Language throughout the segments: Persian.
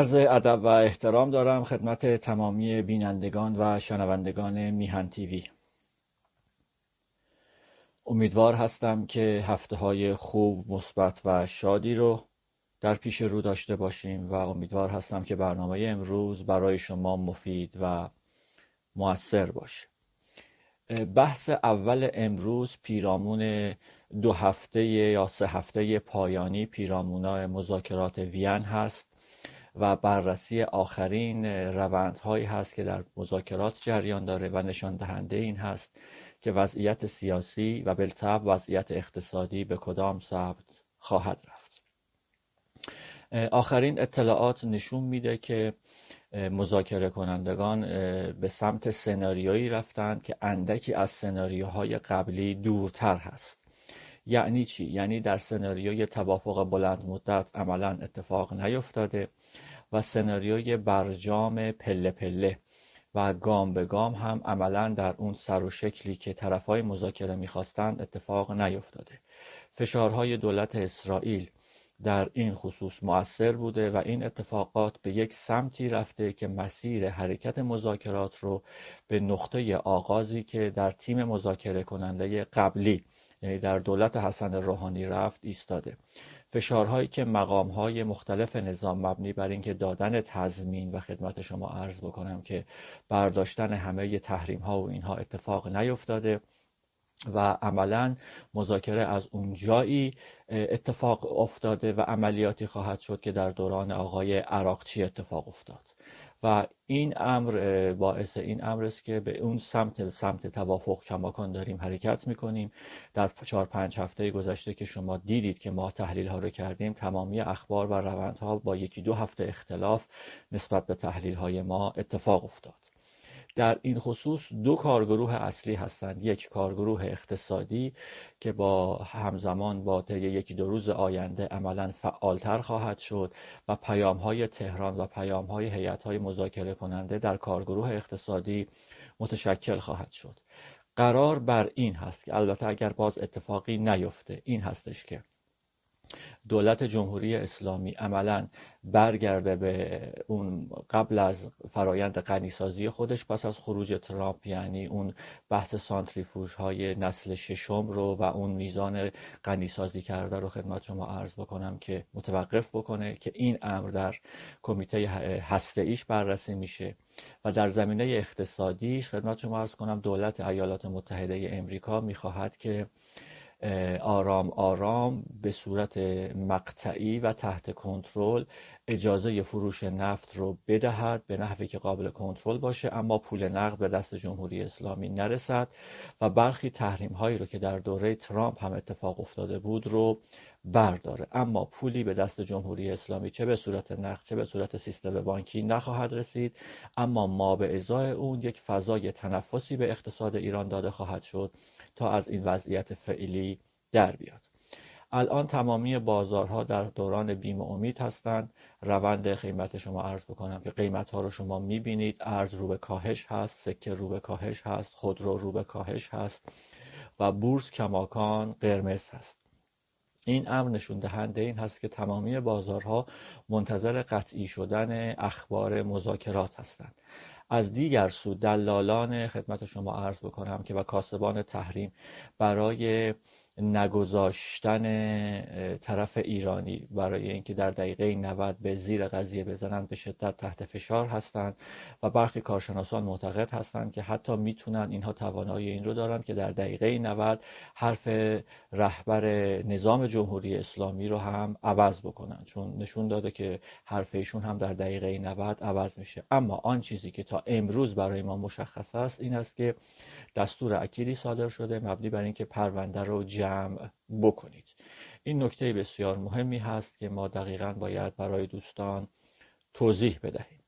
عرض ادب و احترام دارم خدمت تمامی بینندگان و شنوندگان میهن تیوی. امیدوار هستم که هفته های خوب مثبت و شادی رو در پیش رو داشته باشیم و امیدوار هستم که برنامه امروز برای شما مفید و موثر باشه. بحث اول امروز پیرامون دو هفته یا سه هفته پایانی پیرامون مذاکرات وین هست. و بررسی آخرین روندهایی هست که در مذاکرات جریان داره و نشان دهنده این هست که وضعیت سیاسی و بالطبع وضعیت اقتصادی به کدام سبت خواهد رفت. آخرین اطلاعات نشون میده که مذاکره کنندگان به سمت سناریویی رفتند که اندکی از سناریوهای قبلی دورتر هست. یعنی چی؟ یعنی در سناریوی توافق بلند مدت عملا اتفاق نیفتاده و سناریوی برجام پله پله و گام به گام هم عملا در اون سر و شکلی که طرفهای مذاکره می‌خواستند اتفاق نیفتاده. فشارهای دولت اسرائیل در این خصوص مؤثر بوده و این اتفاقات به یک سمتی رفته که مسیر حرکت مذاکرات رو به نقطه آغازی که در تیم مذاکره کننده قبلی یعنی در دولت حسن روحانی رفت ایستاده. فشارهایی که مقامهای مختلف نظام مبنی بر اینکه دادن تضمین و خدمت شما عرض بکنم که برداشتن همه تحریم ها و اینها اتفاق نیفتاده و عملا مذاکره از اون جایی اتفاق افتاده و عملیاتی خواهد شد که در دوران آقای عراقچی اتفاق افتاد. و این امر باعث این امر است که به اون سمت سمت توافق کماکان داریم حرکت می‌کنیم. در چهار پنج هفته گذشته که شما دیدید که ما تحلیل ها رو کردیم تمامی اخبار و روندها با یکی دو هفته اختلاف نسبت به تحلیل های ما اتفاق افتاد. در این خصوص دو کارگروه اصلی هستند. یک کارگروه اقتصادی که با همزمان با طی یکی دو روز آینده عملا فعالتر خواهد شد و پیام های تهران و پیام های هیئت های مذاکره کننده در کارگروه اقتصادی متشکل خواهد شد. قرار بر این هست که البته اگر باز اتفاقی نیفته این هستش که دولت جمهوری اسلامی عملا برگرده به اون قبل از فرایند غنیسازی خودش پس از خروج ترامپ یعنی اون بحث سانتریفوژ های نسل ششم رو و اون میزان غنیسازی کرده رو خدمت شما عرض بکنم که متوقف بکنه که این امر در کمیته هسته ایش بررسی میشه. و در زمینه اقتصادیش خدمت شما عرض کنم دولت ایالات متحده امریکا می‌خواهد که آرام آرام به صورت مقطعی و تحت کنترل اجازه فروش نفت رو بدهد به نحوی که قابل کنترل باشه اما پول نقد به دست جمهوری اسلامی نرسد و برخی تحریم هایی رو که در دوره ترامپ هم اتفاق افتاده بود رو برداره. اما پولی به دست جمهوری اسلامی چه به صورت نقد چه به صورت سیستم بانکی نخواهد رسید. اما ما به ازای اون یک فضای تنفسی به اقتصاد ایران داده خواهد شد تا از این وضعیت فعلی در بیاد. الان تمامی بازارها در دوران بیم و امید هستند. روند قیمت شما عرض بکنم که قیمت ها رو شما می‌بینید. ارز رو به کاهش هست سکه رو به کاهش هست خودرو رو به کاهش هست و بورس کماکان قرمز هست. این امر نشون دهنده این هست که تمامی بازارها منتظر قطعی شدن اخبار مذاکرات هستند. از دیگر سو دلالان خدمت شما عرض بکنم که و کاسبان تحریم برای نگذاشتن طرف ایرانی برای اینکه در دقیقه 90 به زیر قضیه بزنند به شدت تحت فشار هستند و برخی کارشناسان معتقد هستند که حتی می‌تونن اینها توانایی این رو دارند که در دقیقه 90 حرف رهبر نظام جمهوری اسلامی رو هم عوض بکنن چون نشون داده که حرف ایشون هم در دقیقه 90 عوض میشه. اما آن چیزی که تا امروز برای ما مشخص است این است که دستور اکیدی صادر شده مبنی بر اینکه پرونده رو جمع بکنید. این نکته بسیار مهمی هست که ما دقیقا باید برای دوستان توضیح بدهیم.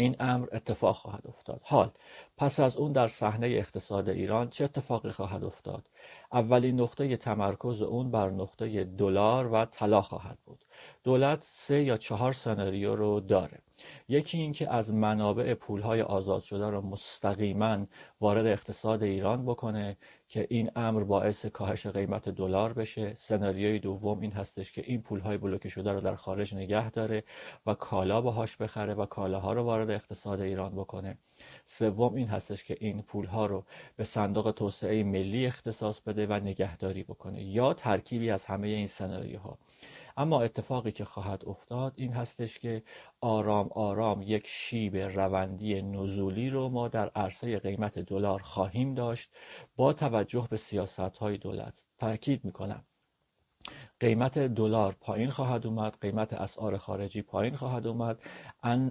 این امر اتفاق خواهد افتاد. حال پس از اون در صحنه اقتصاد ایران چه اتفاقی خواهد افتاد؟ اولین نقطه تمرکز اون بر نقطه دلار و طلا خواهد بود. دولت سه یا چهار سناریو رو داره. یکی اینکه از منابع پولهای آزاد شده رو مستقیما وارد اقتصاد ایران بکنه که این امر باعث کاهش قیمت دلار بشه. سناریوی دوم این هستش که این پولهای بلوکه شده رو در خارج نگه داره و کالا باهاش بخره و کالاها رو وارد اقتصاد ایران بکنه. سوم این هستش که این پولها رو به صندوق توسعه ملی اختصاص بده و نگهداری بکنه. یا ترکیبی از همه این سناریوها. اما اتفاقی که خواهد افتاد این هستش که آرام آرام یک شیب روندی نزولی رو ما در عرصه قیمت دلار خواهیم داشت با توجه به سیاست های دولت. تاکید می‌کنم. قیمت دلار پایین خواهد اومد قیمت اسعار خارجی پایین خواهد اومد.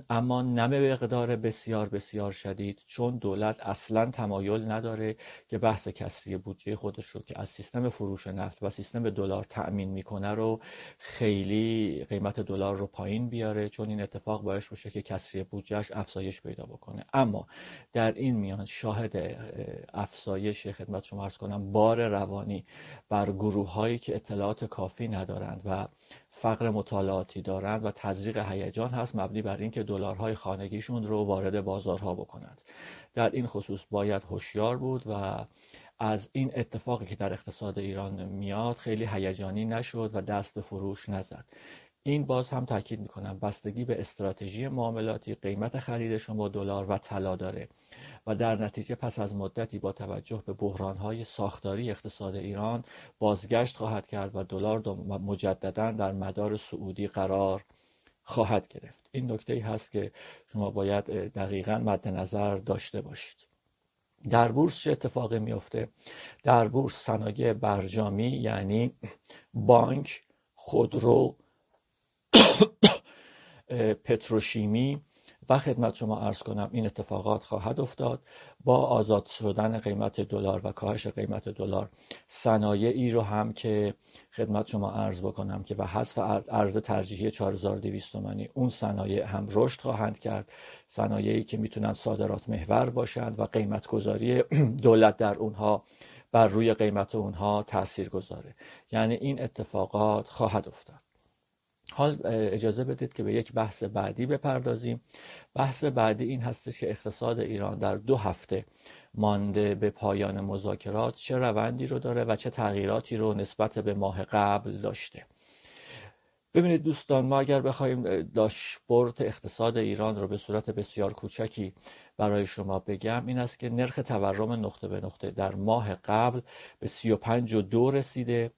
اما نه به مقدار بسیار بسیار شدید چون دولت اصلا تمایل نداره که بحث کسری بودجه خودش رو که از سیستم فروش نفت و سیستم دلار تأمین می‌کنه رو خیلی قیمت دلار رو پایین بیاره چون این اتفاق باعث بشه که کسری بودجهش افزایش پیدا بکنه. اما در این میان شاهد افزایش خدمت شما ارز کنم بار روانی بر گروه هایی که اطلاعات کافی ندارند و فقر مطالعاتی دارند و تزریق هیجان هست مبنی بر اینکه دلارهای خانگیشون رو وارد بازارها بکنند. در این خصوص باید هوشیار بود و از این اتفاقی که در اقتصاد ایران میاد خیلی هیجانی نشد و دست به فروش نزد. این باز هم تاکید می‌کنم بستگی به استراتژی معاملاتی قیمت خرید شما دلار و طلا داره و در نتیجه پس از مدتی با توجه به بحرانهای ساختاری اقتصاد ایران بازگشت خواهد کرد و دلار مجددا در مدار سعودی قرار خواهد گرفت. این نکته ای هست که شما باید دقیقا مد نظر داشته باشید. در بورس چه اتفاقی میفته در بورس صنایع برجامی یعنی بانک خودرو پتروشیمی. و خدمت شما ارز کنم این اتفاقات خواهد افتاد. با آزاد شدن قیمت دلار و کاهش قیمت دلار صنایعی رو هم که خدمت شما ارز بکنم که و حذف ارز ترجیحی 4200 تومانی اون صنایع هم رشد خواهند کرد. صنایعی که می‌تونن صادرات محور باشند و قیمت گذاری دولت در اونها بر روی قیمت اونها تاثیر گذاره یعنی این اتفاقات خواهد افتاد. حال اجازه بدید که به یک بحث بعدی بپردازیم. بحث بعدی این هستش که اقتصاد ایران در دو هفته مانده به پایان مذاکرات چه روندی رو داره و چه تغییراتی رو نسبت به ماه قبل داشته. ببینید دوستان ما اگر بخوایم داشبورت اقتصاد ایران رو به صورت بسیار کوچکی برای شما بگم این است که نرخ تورم نقطه به نقطه در ماه قبل به 35 و دو رسیده.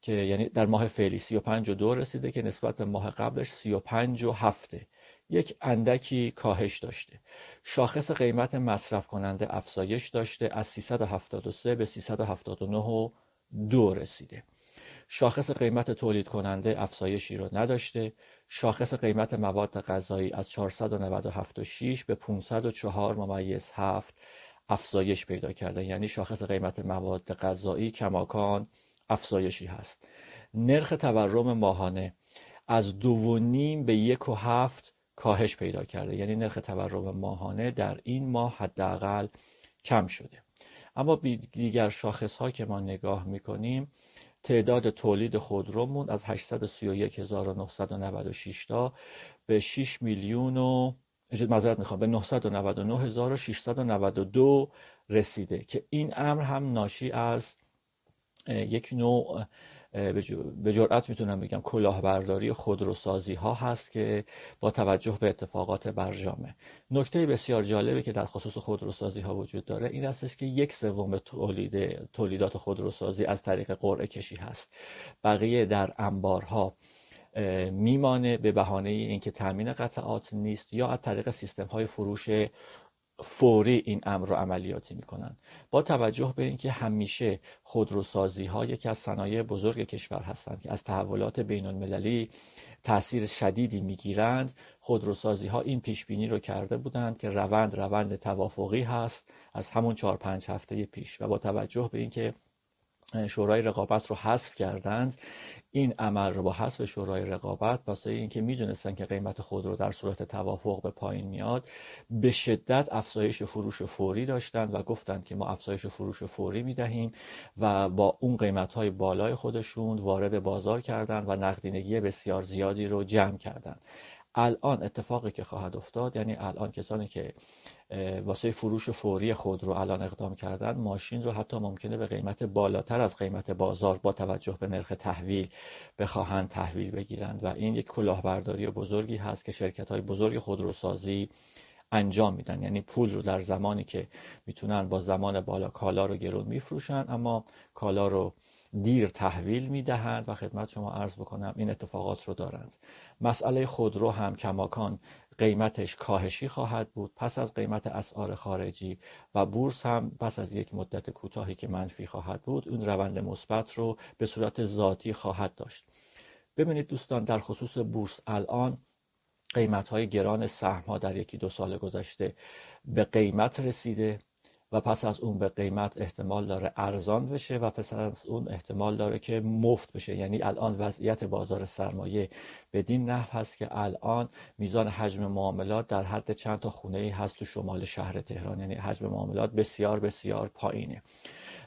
که یعنی در ماه فعلی 35 و دو رسیده که نسبت به ماه قبلش 35 و هفته یک اندکی کاهش داشته. شاخص قیمت مصرف کننده افزایش داشته از 373 به 379 و دو رسیده. شاخص قیمت تولید کننده افزایشی رو نداشته. شاخص قیمت مواد غذایی از 497.6 به 504 ممیز 7 افزایش پیدا کرده. یعنی شاخص قیمت مواد غذایی کماکان افزایشی هست. نرخ تورم ماهانه از دو و نیم به یک و هفت کاهش پیدا کرده. یعنی نرخ تورم ماهانه در این ماه حداقل کم شده. اما دیگر شاخص ها که ما نگاه می‌کنیم تعداد تولید خودرومون از 831996 تا به 6 میلیون و مذارت می‌خوام به 999692 رسیده که این امر هم ناشی از یک نوع به جرأت می‌تونم بگم کلاهبرداری خودروسازی ها هست که با توجه به اتفاقات برجامه. نکته بسیار جالبی که در خصوص خودروسازی ها وجود داره این هستش که یک سوم تولید تولیدات خودروسازی از طریق قرعه کشی هست. بقیه در انبارها میمانه به بهانه اینکه تامین قطعات نیست یا از طریق سیستم های فروش فوری این امر رو عملیاتی می‌کنن. با توجه به اینکه همیشه خودروسازی ها یکی از صنایع بزرگ کشور هستند که از تحولات بین المللی تاثیر شدیدی می‌گیرند خودروسازی ها این پیش بینی رو کرده بودند که روند روند توافقی هست از همون چهار پنج هفته پیش. و با توجه به اینکه شورای رقابت رو حذف کردند. این عمل رو با حذف شورای رقابت واسه اینکه می‌دونستن که قیمت خود رو در صورت توافق به پایین میاد به شدت افزایش فروش فوری داشتند و گفتند که ما افزایش فروش فوری می‌دهیم و با اون قیمت های بالای خودشون وارد بازار کردند و نقدینگی بسیار زیادی رو جمع کردند. الان اتفاقی که خواهد افتاد یعنی الان کسانی که واسه فروش فوری خود رو الان اقدام کردن ماشین رو حتی ممکنه به قیمت بالاتر از قیمت بازار با توجه به نرخ تحویل بخواهند تحویل بگیرند. و این یک کلاهبرداری بزرگی هست که شرکت های بزرگ خودروسازی انجام میدن. یعنی پول رو در زمانی که می‌تونن با زمان بالا کالا رو گرون میفروشن اما کالا رو دیر تحویل می‌دهند و خدمت شما عرض بکنم این اتفاقات رو دارند. مسئله خودرو هم کماکان قیمتش کاهشی خواهد بود پس از قیمت اسعار خارجی و بورس هم پس از یک مدت کوتاهی که منفی خواهد بود اون روند مثبت رو به صورت ذاتی خواهد داشت. ببینید دوستان در خصوص بورس الان قیمت های گران سهم ها در یکی دو سال گذشته به قیمت رسیده. و پس از اون به قیمت احتمال داره ارزان بشه و پس از اون احتمال داره که مفت بشه. یعنی الان وضعیت بازار سرمایه بدین نحو هست که الان میزان حجم معاملات در حد چند تا خونه ای هست تو شمال شهر تهران. یعنی حجم معاملات بسیار بسیار پایینه.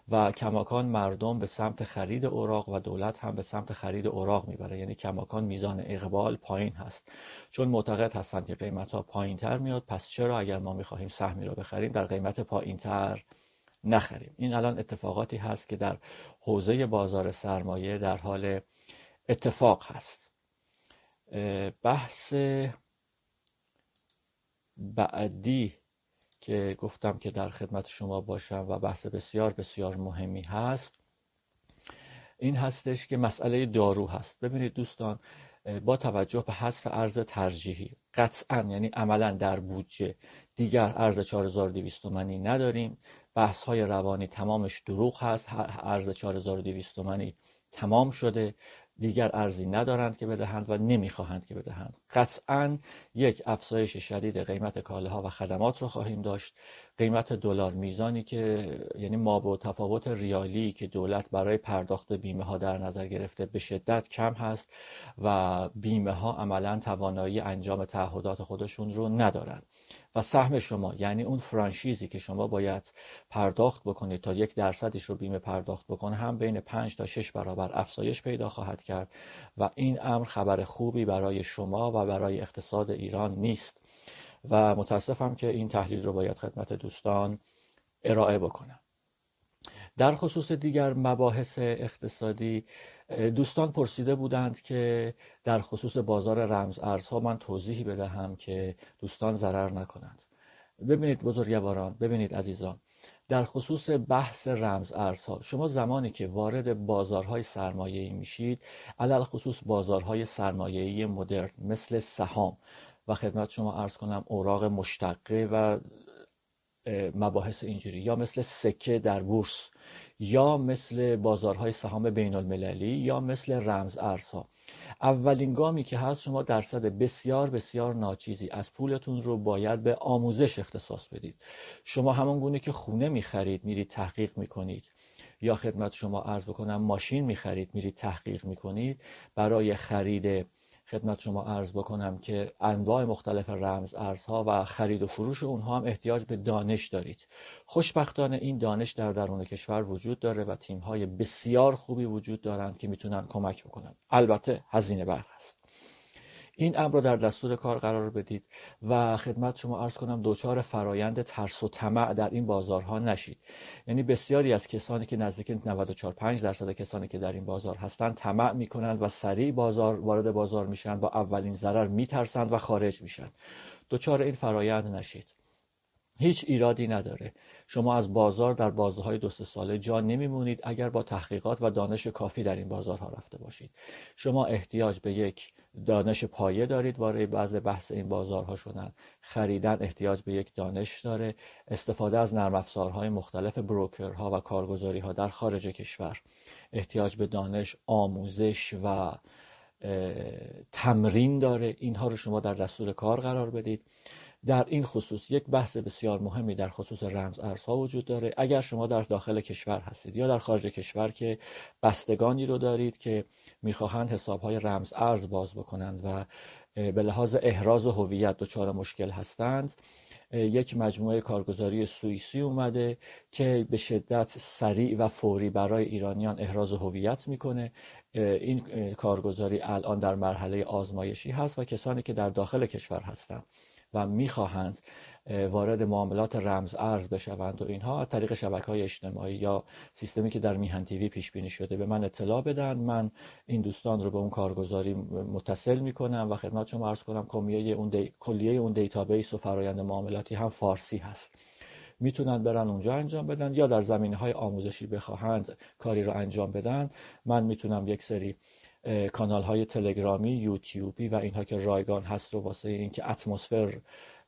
و کماکان مردم به سمت خرید اوراق و دولت هم به سمت خرید اوراق می‌بره. یعنی کماکان میزان اقبال پایین هست. چون معتقد هستند که قیمت ها پایین تر میاد پس چرا اگر ما می‌خواهیم سهمی رو بخریم در قیمت پایین تر نخریم؟ این الان اتفاقاتی هست که در حوزه بازار سرمایه در حال اتفاق هست. بحث بعدی که گفتم که در خدمت شما باشم و بحث بسیار بسیار مهمی هست. این هستش که مسئله دارو هست. ببینید دوستان با توجه به حذف ارز ترجیحی قطعا یعنی عملا در بودجه دیگر ارز 4200 تومانی نداریم. بحث های روانی تمامش دروغ هست. ارز 4200 تومانی تمام شده. دیگر ارزی ندارند که بدهند و نمی‌خواهند که بدهند. قطعا یک افزایش شدید قیمت کالاها و خدمات رو خواهیم داشت. قیمت دلار میزانی که یعنی ما با تفاوت ریالی که دولت برای پرداخت بیمه ها در نظر گرفته به شدت کم هست و بیمه ها عملا توانایی انجام تعهدات خودشون رو ندارند. و سهم شما یعنی اون فرانشیزی که شما باید پرداخت بکنید تا یک درصدش رو بیمه پرداخت بکنه هم بین 5 تا 6 برابر افزایش پیدا خواهد کرد و این امر خبر خوبی برای شما و برای اقتصاد ایران نیست. و متاسفم که این تحلیل رو باید خدمت دوستان ارائه بکنم. در خصوص دیگر مباحث اقتصادی دوستان پرسیده بودند که در خصوص بازار رمز ارزها من توضیحی بدهم که دوستان ضرر نکنند. ببینید بزرگواران ببینید عزیزان در خصوص بحث رمز ارزها شما زمانی که وارد بازارهای سرمایه‌ای میشید علل خصوص بازارهای سرمایه‌ای مدرن مثل سهام. و خدمت شما ارز کنم اوراق مشتقه و مباحث اینجوری یا مثل سکه در بورس. یا مثل بازارهای سهام بین المللی یا مثل رمز ارزها. اولین گامی که هست شما درصد بسیار بسیار ناچیزی از پولتون رو باید به آموزش اختصاص بدید. شما همون گونه که خونه می‌خرید میرید تحقیق می‌کنید. یا خدمت شما عرض بکنم ماشین می‌خرید میرید تحقیق می‌کنید. برای خرید خدمت شما عرض بکنم که انواع مختلف رمز ارزها و خرید و فروش اونها هم احتیاج به دانش دارید. خوشبختانه این دانش در درون کشور وجود داره و تیم های بسیار خوبی وجود دارند که می‌تونن کمک بکنن. البته هزینه بر هست. این امر رو در دستور کار قرار بدید و خدمت شما ارز کنم دوچار فرایند ترس و طمع در این بازارها نشید. یعنی بسیاری از کسانی که نزدیک 94 5 درصد کسانی که در این بازار هستند طمع می‌کنند و سریع بازار وارد بازار میشن و اولین ضرر میترسند و خارج میشن دوچار این فرایند نشید. هیچ ایرادی نداره. شما از بازار در بازارهای دو سه ساله جا نمیمونید اگر با تحقیقات و دانش کافی در این بازارها رفته باشید. شما احتیاج به یک دانش پایه دارید وارد بعض بحث این بازارها شدن. خریدن احتیاج به یک دانش داره. استفاده از نرم افزارهای مختلف بروکرها و کارگزاری ها در خارج کشور. احتیاج به دانش آموزش و تمرین داره. اینها رو شما در دستور کار قرار بدید. در این خصوص یک بحث بسیار مهمی در خصوص رمز ارزها وجود داره. اگر شما در داخل کشور هستید یا در خارج کشور که بستگانی رو دارید که می‌خواهند حسابهای رمز ارز باز بکنند و به لحاظ احراز هویت دچار مشکل هستند یک مجموعه کارگزاری سوئیسی اومده که به شدت سریع و فوری برای ایرانیان احراز هویت می‌کنه. این کارگزاری الان در مرحله آزمایشی هست و کسانی که در داخل کشور هستند و می‌خواهند وارد معاملات رمز ارز بشوند و اینها از طریق شبکه های اجتماعی یا سیستمی که در میهن تیوی پیش بینی شده به من اطلاع بدن. من این دوستان رو به اون کارگزاری متصل می‌کنم و خدمت شما عرض کنم کلیه اون, دی... کلیه اون database و فرایند معاملاتی هم فارسی هست. می‌تونن برن اونجا انجام بدن یا در زمینه های آموزشی بخواهند کاری رو انجام بدن. من می‌تونم یک سری کانال های تلگرامی یوتیوبی و اینها که رایگان هست رو واسه اینکه اتمسفر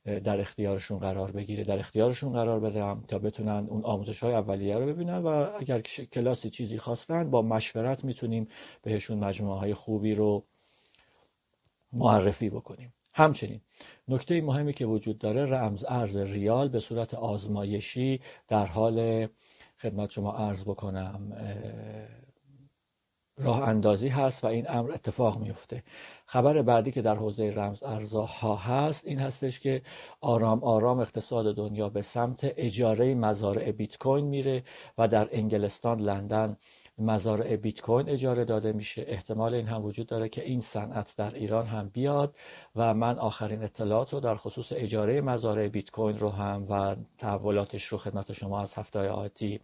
در اختیارشون قرار بگیره در اختیارشون قرار بدم تا بتونن اون آموزش های اولیه رو ببینن و اگر کلاسی چیزی خواستن با مشورت می‌تونیم بهشون مجموعه های خوبی رو معرفی بکنیم. همچنین نکته مهمی که وجود داره رمز ارز ریال به صورت آزمایشی در حال خدمت شما عرض بکنم راه اندازی هست و این امر اتفاق میفته خبر بعدی که در حوزه رمز ارزها هست این هستش که آرام آرام اقتصاد دنیا به سمت اجاره مزارع بیت کوین میره و در انگلستان لندن مزارع بیت کوین اجاره داده میشه. احتمال این هم وجود داره که این صنعت در ایران هم بیاد و من آخرین اطلاعات رو در خصوص اجاره مزارع بیت کوین رو هم و تحولاتش رو خدمت شما از هفته آتی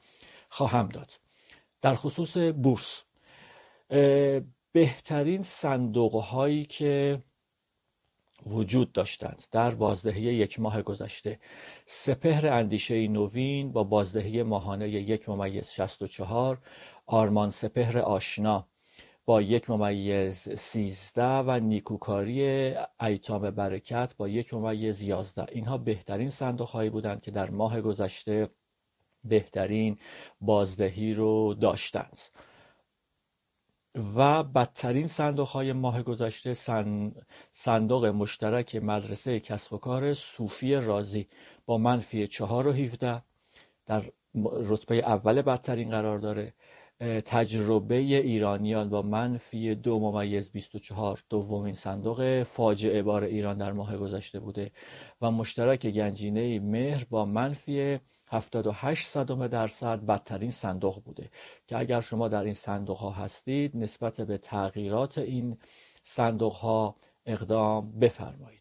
خواهم داد. در خصوص بورس بهترین صندوق هایی که وجود داشتند در بازدهی یک ماه گذشته. سپهر اندیشه نوین با بازدهی ماهانه یک ممیز 64 آرمان سپهر آشنا با یک ممیز 13 و نیکوکاری ایتام برکت با یک ممیز 11 اینها بهترین صندوق هایی بودند که در ماه گذشته بهترین بازدهی رو داشتند. و بدترین صندوق های ماه گذشته صندوق مشترک مدرسه کسب و کار صوفی رازی با منفی چهار و 17 در رتبه اول بدترین قرار داره. تجربه ایرانیان با منفی دو ممیز 24 دومین صندوق فاجعه بار ایران در ماه گذشته بوده و مشترک گنجینه مهر با منفی 78 صدم درصد بدترین صندوق بوده که اگر شما در این صندوق ها هستید نسبت به تغییرات این صندوق ها اقدام بفرمایید.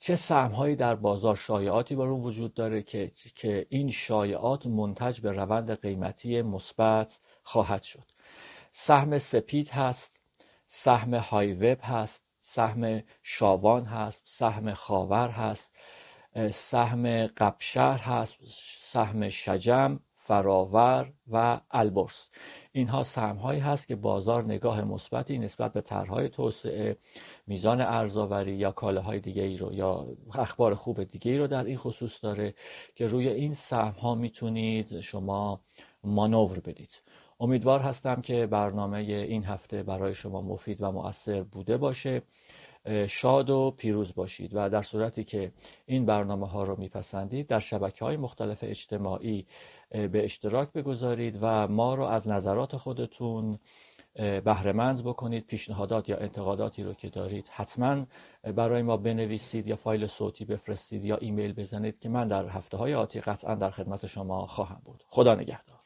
چه سهمهایی در بازار شایعاتی بر اون وجود داره که که این شایعات منتج به روند قیمتی مثبت خواهد شد. سهم سپید هست سهم های وب هست سهم شاوان هست سهم خاور هست سهم قبشهر هست سهم شجم فراور و البرس اینها سهمهایی هست که بازار نگاه مثبتی نسبت به طرحهای توسعه میزان ارزآوری یا کالاهای دیگه ای رو یا اخبار خوب دیگه ای رو در این خصوص داره که روی این سهم ها می‌تونید شما مانور بدید. امیدوار هستم که برنامه این هفته برای شما مفید و مؤثر بوده باشه. شاد و پیروز باشید و در صورتی که این برنامه ها رو میپسندید در شبکه های مختلف اجتماعی به اشتراک بگذارید و ما رو از نظرات خودتون بهرهمند بکنید پیشنهادات یا انتقاداتی رو که دارید. حتما برای ما بنویسید یا فایل صوتی بفرستید یا ایمیل بزنید که من در هفته های آتی قطعا در خدمت شما خواهم بود. خدا نگهدار.